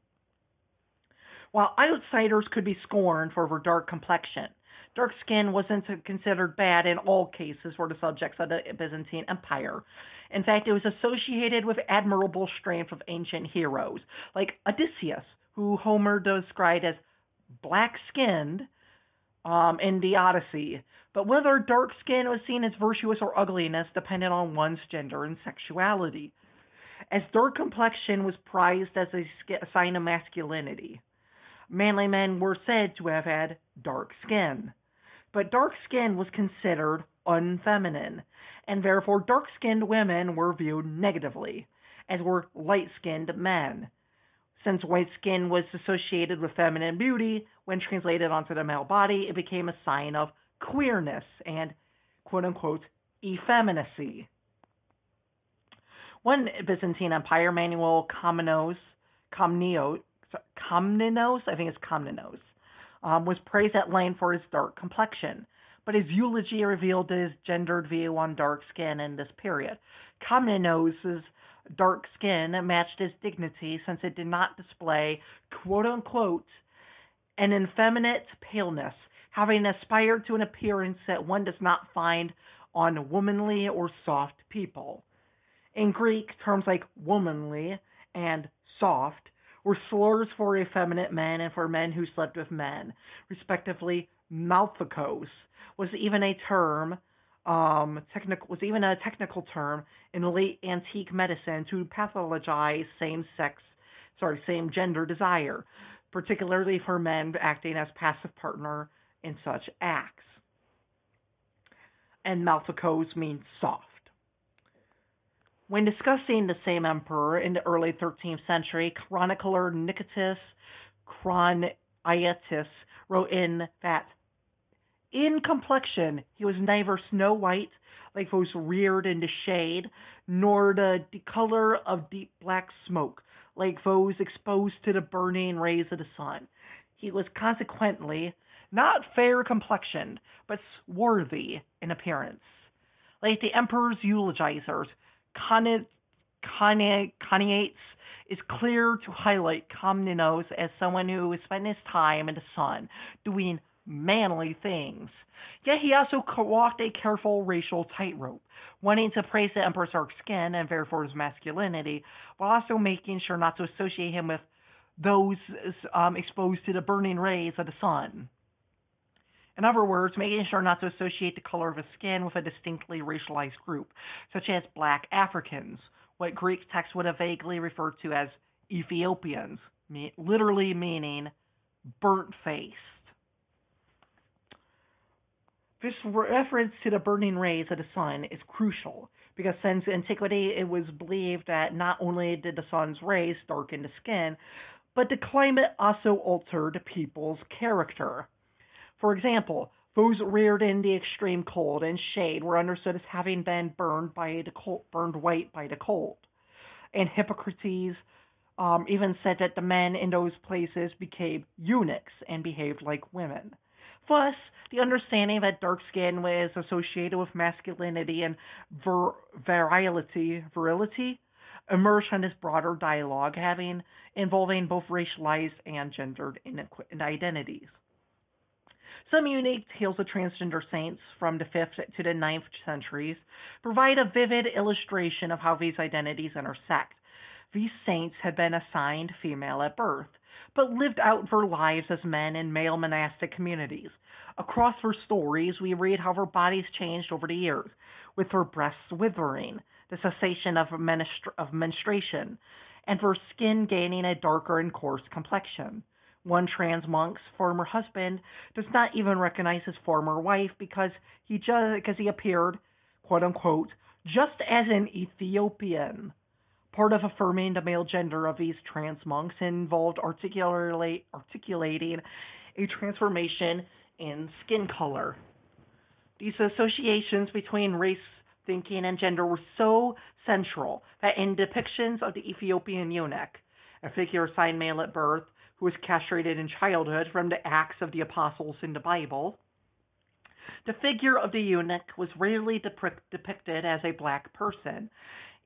Speaker 2: While outsiders could be scorned for their dark complexion, dark skin wasn't considered bad in all cases for the subjects of the Byzantine Empire. In fact, it was associated with admirable strength of ancient heroes, like Odysseus, who Homer described as black skinned um, in the Odyssey. But whether dark skin was seen as virtuous or ugliness depended on one's gender and sexuality, as dark complexion was prized as a sign of masculinity. Manly men were said to have had dark skin. But dark skin was considered unfeminine, and therefore dark skinned women were viewed negatively, as were light skinned men. Since white skin was associated with feminine beauty, when translated onto the male body, it became a sign of queerness and quote unquote effeminacy. One Byzantine Empire, Manuel Komnenos, Komnenos, Komnenos, I think it's Komnenos, um, was praised at length for his dark complexion, but his eulogy revealed his gendered view on dark skin in this period. Komnenos' dark skin matched his dignity since it did not display, quote unquote, an effeminate paleness, having aspired to an appearance that one does not find on womanly or soft people. In Greek, terms like womanly and soft were slurs for effeminate men and for men who slept with men, respectively. Malthakos was even a term, um, technical was even a technical term in late antique medicine to pathologize same-sex, sorry, same-gender desire, particularly for men acting as passive partner in such acts. And Malthakos means soft. When discussing the same emperor in the early 13th century, chronicler Nicetas Choniates wrote in that in complexion he was neither snow white, like those reared in the shade, nor the, the color of deep black smoke, like those exposed to the burning rays of the sun. He was consequently not fair complexioned, but swarthy in appearance. Like the emperor's eulogizers, Choniates is clear to highlight Komnenos as someone who spent his time in the sun doing manly things. Yet he also walked a careful racial tightrope, wanting to praise the emperor's dark skin and therefore his masculinity, while also making sure not to associate him with those um, exposed to the burning rays of the sun. In other words, making sure not to associate the color of his skin with a distinctly racialized group, such as black Africans, what Greek texts would have vaguely referred to as Ethiopians, literally meaning burnt faced. This reference to the burning rays of the sun is crucial because since antiquity it was believed that not only did the sun's rays darken the skin, but the climate also altered people's character. For example, those reared in the extreme cold and shade were understood as having been burned by the cold, burned white by the cold. And Hippocrates um, even said that the men in those places became eunuchs and behaved like women. Thus, the understanding that dark skin was associated with masculinity and vir- virility, virility emerged from this broader dialogue, having involving both racialized and gendered identities. Some unique tales of transgender saints from the 5th to the 9th centuries provide a vivid illustration of how these identities intersect. These saints had been assigned female at birth, but lived out their lives as men in male monastic communities. Across her stories, we read how her bodies changed over the years, with her breasts withering, the cessation of, menstru- of menstruation, and her skin gaining a darker and coarse complexion. One trans monk's former husband does not even recognize his former wife because he just because he appeared, quote unquote, just as an Ethiopian. Part of affirming the male gender of these trans monks involved articulate, articulating a transformation in skin color. These associations between race thinking and gender were so central that in depictions of the Ethiopian eunuch, a figure assigned male at birth who was castrated in childhood from the Acts of the Apostles in the Bible, the figure of the eunuch was rarely depicted as a black person,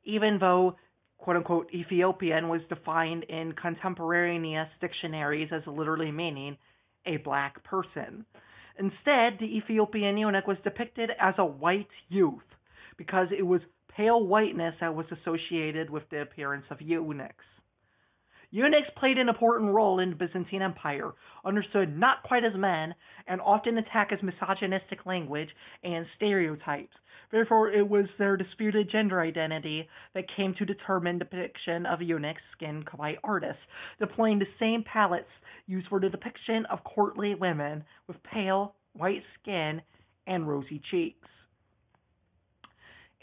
Speaker 2: even though quote unquote Ethiopian was defined in contemporaneous dictionaries as literally meaning a black person. Instead, the Ethiopian eunuch was depicted as a white youth because it was pale whiteness that was associated with the appearance of eunuchs. Eunuchs played an important role in the Byzantine Empire, understood not quite as men, and often attacked as misogynistic language and stereotypes. Therefore, it was their disputed gender identity that came to determine the depiction of eunuchs skinned by artists, deploying the same palettes used for the depiction of courtly women with pale, white skin and rosy cheeks.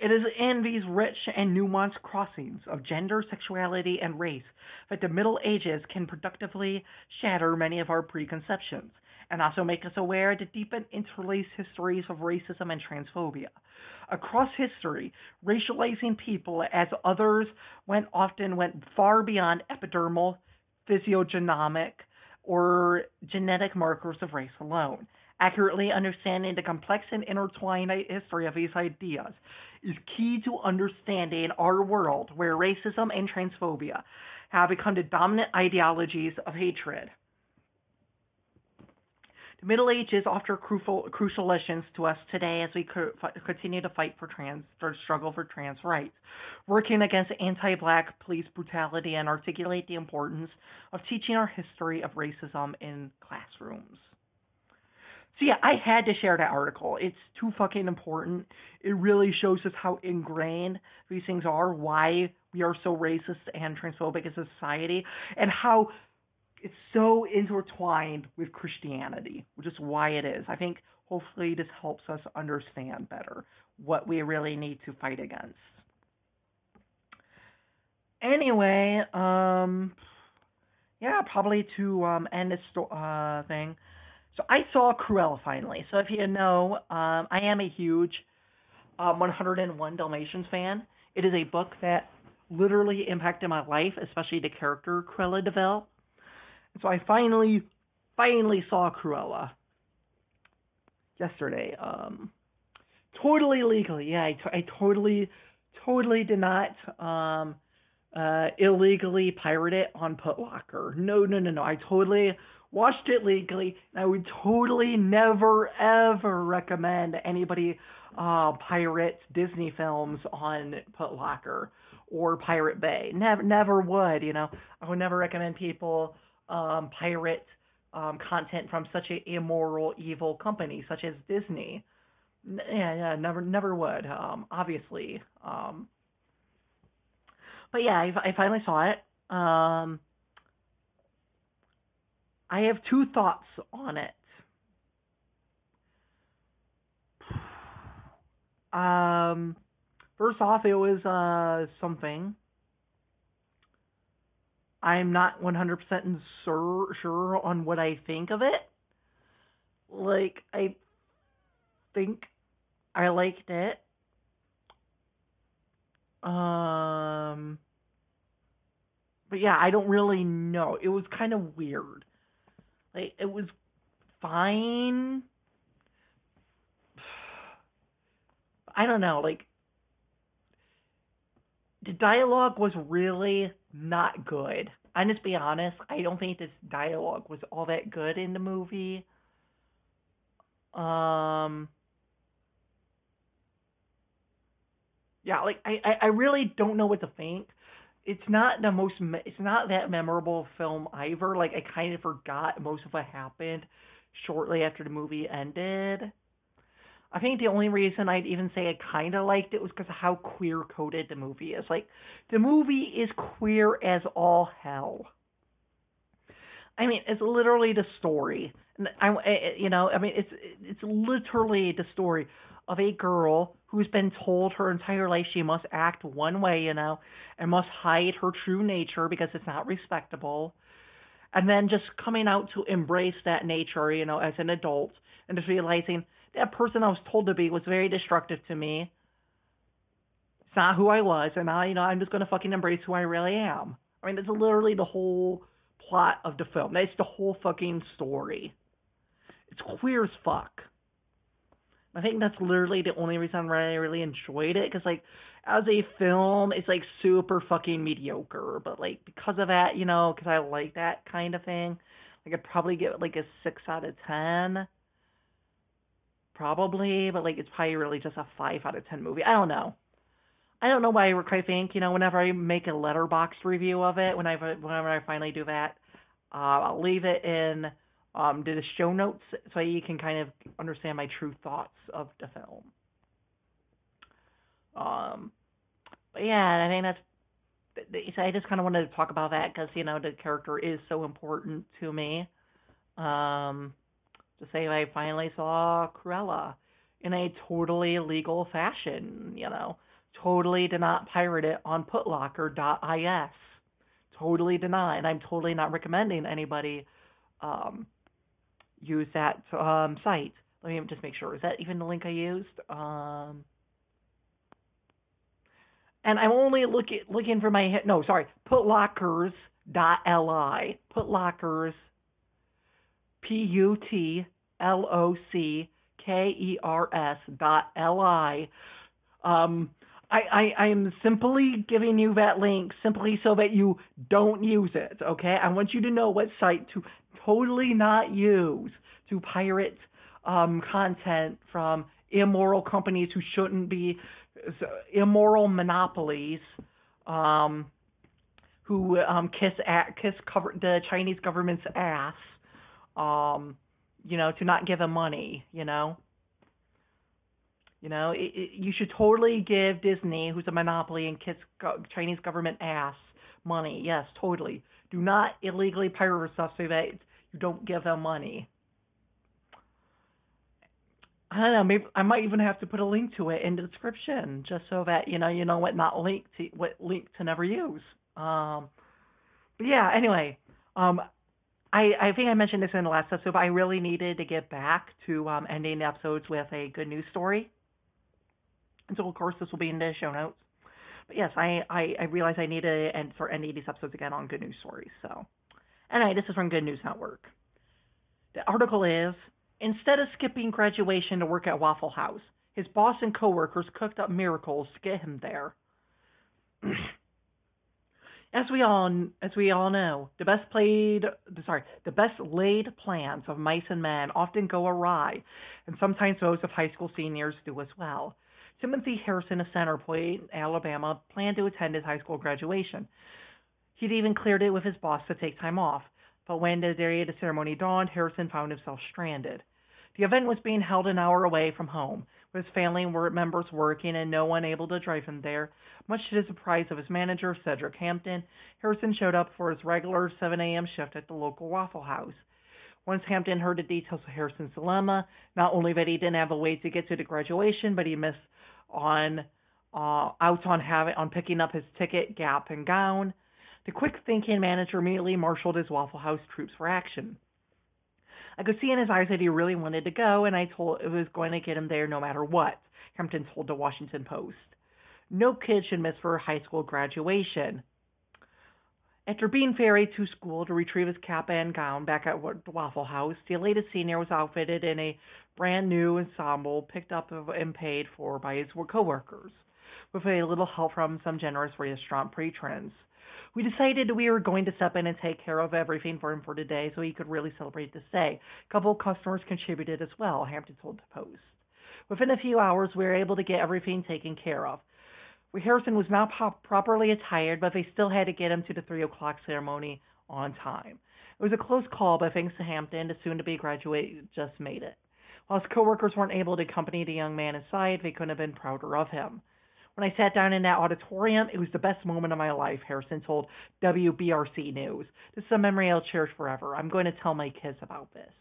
Speaker 2: It is in these rich and nuanced crossings of gender, sexuality, and race that the Middle Ages can productively shatter many of our preconceptions and also make us aware of the deep and interlaced histories of racism and transphobia. Across history, racializing people as others went often went far beyond epidermal, physiognomic, or genetic markers of race alone. Accurately understanding the complex and intertwined history of these ideas is key to understanding our world where racism and transphobia have become the dominant ideologies of hatred. The Middle Ages offer crucial, lessons to us today as we continue to fight for trans, for struggle for trans rights, working against anti-black police brutality, and articulate the importance of teaching our history of racism in classrooms. So yeah, I had to share that article. It's too fucking important. It really shows us how ingrained these things are, why we are so racist and transphobic as a society, and how it's so intertwined with Christianity, which is why it is. I think hopefully this helps us understand better what we really need to fight against. Anyway, um, yeah, probably to um, end this uh, thing. So I saw Cruella finally. So if you know, um, I am a huge um, 101 Dalmatians fan. It is a book that literally impacted my life, especially the character Cruella de Vil. And so I finally, finally saw Cruella yesterday. Um, totally legally, yeah. I, t- I totally, totally did not um, uh, illegally pirate it on Putlocker. No, no, no, no. I totally watched it legally. And I would totally never ever recommend anybody uh, pirate Disney films on Putlocker or Pirate Bay. Never, never would. You know, I would never recommend people um, pirate um, content from such a immoral, evil company such as Disney. Yeah, yeah, never, never would. Um, obviously. Um, but yeah, I, I finally saw it. Um, I have two thoughts on it. Um, first off, it was uh something. I'm not 100% sure sure on what I think of it. Like I think I liked it. Um but yeah, I don't really know. It was kind of weird. Like it was fine. I don't know, like the dialogue was really not good. I'm just be honest, I don't think this dialogue was all that good in the movie. Um Yeah, like I, I really don't know what to think. It's not the most it's not that memorable film either. Like I kind of forgot most of what happened shortly after the movie ended. I think the only reason I'd even say I kind of liked it was because of how queer coded the movie is. Like, the movie is queer as all hell. I mean, it's literally the story. I, you know, I mean, it's it's literally the story of a girl who's been told her entire life she must act one way, you know, and must hide her true nature because it's not respectable. And then just coming out to embrace that nature, you know, as an adult and just realizing that person I was told to be was very destructive to me. It's not who I was, and now you know I'm just gonna fucking embrace who I really am. I mean, that's literally the whole plot of the film. That's the whole fucking story. It's queer as fuck. I think that's literally the only reason why I really enjoyed it, because like as a film, it's like super fucking mediocre. But like because of that, you know, because I like that kind of thing, like I'd probably get like a six out of ten probably, but like it's probably really just a five out of ten movie. I don't know. I don't know why I think you know whenever I make a Letterboxd review of it, whenever whenever I finally do that, uh, I'll leave it in um, to the show notes so you can kind of understand my true thoughts of the film. Um, but yeah, I think that's. I just kind of wanted to talk about that because you know the character is so important to me. Um, to say I finally saw Cruella in a totally legal fashion, you know. Totally did not pirate it on putlocker.is. Totally deny. And I'm totally not recommending anybody um, use that um, site. Let me just make sure. Is that even the link I used? Um, and I'm only looking looking for my no, sorry, putlockers.li. Putlockers P U T L O C K E R S dot L I. Um, I, I, I am simply giving you that link simply so that you don't use it, okay? I want you to know what site to totally not use to pirate um, content from immoral companies who shouldn't be immoral monopolies um, who um, kiss at, kiss cover the Chinese government's ass um, you know, to not give them money, you know. You know, it, it, you should totally give Disney, who's a monopoly and kiss go- Chinese government ass, money. Yes, totally. Do not illegally pirate stuff so that you don't give them money. I don't know. Maybe I might even have to put a link to it in the description, just so that you know you know what not link to what link to never use. Um, but yeah. Anyway, um, I, I think I mentioned this in the last episode, but I really needed to get back to um, ending the episodes with a good news story. And so, of course, this will be in the show notes. But yes, I, I, I realized I needed to end, start ending these episodes again on good news stories. So, anyway, this is from Good News Network. The article is Instead of skipping graduation to work at Waffle House, his boss and coworkers cooked up miracles to get him there. As we all as we all know, the best played sorry, the best laid plans of mice and men often go awry, and sometimes those of high school seniors do as well. Timothy Harrison of Center Point, Alabama, planned to attend his high school graduation. He'd even cleared it with his boss to take time off, but when the day of the ceremony dawned, Harrison found himself stranded. The event was being held an hour away from home, with his family members working and no one able to drive him there. Much to the surprise of his manager, Cedric Hampton, Harrison showed up for his regular 7 a.m. shift at the local Waffle House. Once Hampton heard the details of Harrison's dilemma, not only that he didn't have a way to get to the graduation, but he missed on uh, out on having on picking up his ticket, gap, and gown. The quick thinking manager immediately marshaled his Waffle House troops for action. I could see in his eyes that he really wanted to go, and I told it was going to get him there no matter what. Hampton told the Washington Post. No kid should miss for high school graduation. After being ferried to school to retrieve his cap and gown back at the Waffle House, the elated senior was outfitted in a brand new ensemble picked up and paid for by his coworkers, with a little help from some generous restaurant patrons. We decided we were going to step in and take care of everything for him for today so he could really celebrate this day. A couple of customers contributed as well, Hampton told the Post. Within a few hours, we were able to get everything taken care of. Harrison was not pop- properly attired, but they still had to get him to the 3 o'clock ceremony on time. It was a close call, but thanks to Hampton, the soon to be graduate just made it. While his coworkers weren't able to accompany the young man inside, they couldn't have been prouder of him. When I sat down in that auditorium, it was the best moment of my life, Harrison told WBRC News. This is a memory I'll cherish forever. I'm going to tell my kids about this.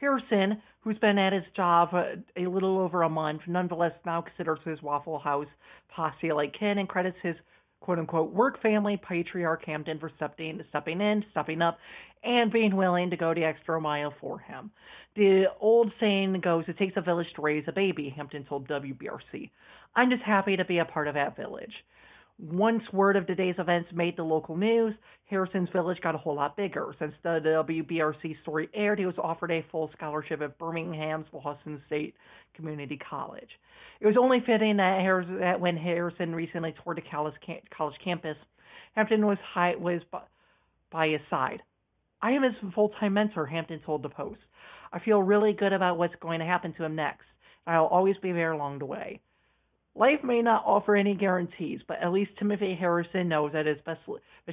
Speaker 2: Harrison, who's been at his job a little over a month, nonetheless now considers his Waffle House posse like kin and credits his quote unquote work family patriarch Hampton for stepping stepping in, stepping up, and being willing to go the extra mile for him. The old saying goes, "It takes a village to raise a baby." Hampton told WBRC. I'm just happy to be a part of that village. Once word of today's events made the local news, Harrison's village got a whole lot bigger. Since the WBRC story aired, he was offered a full scholarship at Birmingham's Lawson State Community College. It was only fitting that, Harrison, that when Harrison recently toured the college, campus, Hampton was, high, was by his side. I am his full-time mentor, Hampton told the Post. I feel really good about what's going to happen to him next. I'll always be there along the way. Life may not offer any guarantees, but at least Timothy Harrison knows that his best,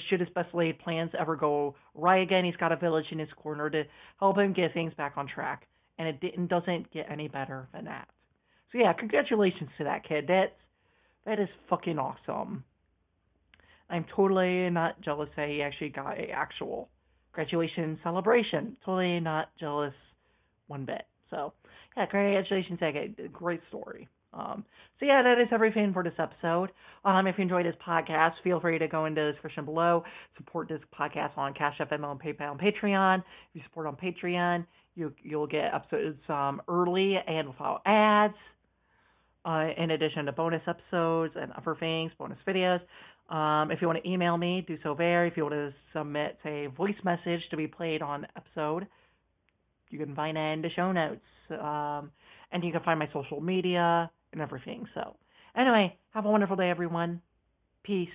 Speaker 2: should his best laid plans ever go right again, he's got a village in his corner to help him get things back on track. And it didn't, doesn't get any better than that. So yeah, congratulations to that kid. That's that is fucking awesome. I'm totally not jealous that he actually got a actual graduation celebration. Totally not jealous one bit. So yeah, congratulations, that great story. Um, so yeah, that is everything for this episode. Um, if you enjoyed this podcast, feel free to go into the description below. Support this podcast on Cash App, Venmo, and PayPal, and Patreon. If you support on Patreon, you you'll get episodes um, early and without ads. Uh, in addition to bonus episodes and other things, bonus videos. Um, if you want to email me, do so there. If you want to submit a voice message to be played on episode, you can find in the show notes. Um, and you can find my social media and everything. So, anyway, have a wonderful day, everyone. Peace.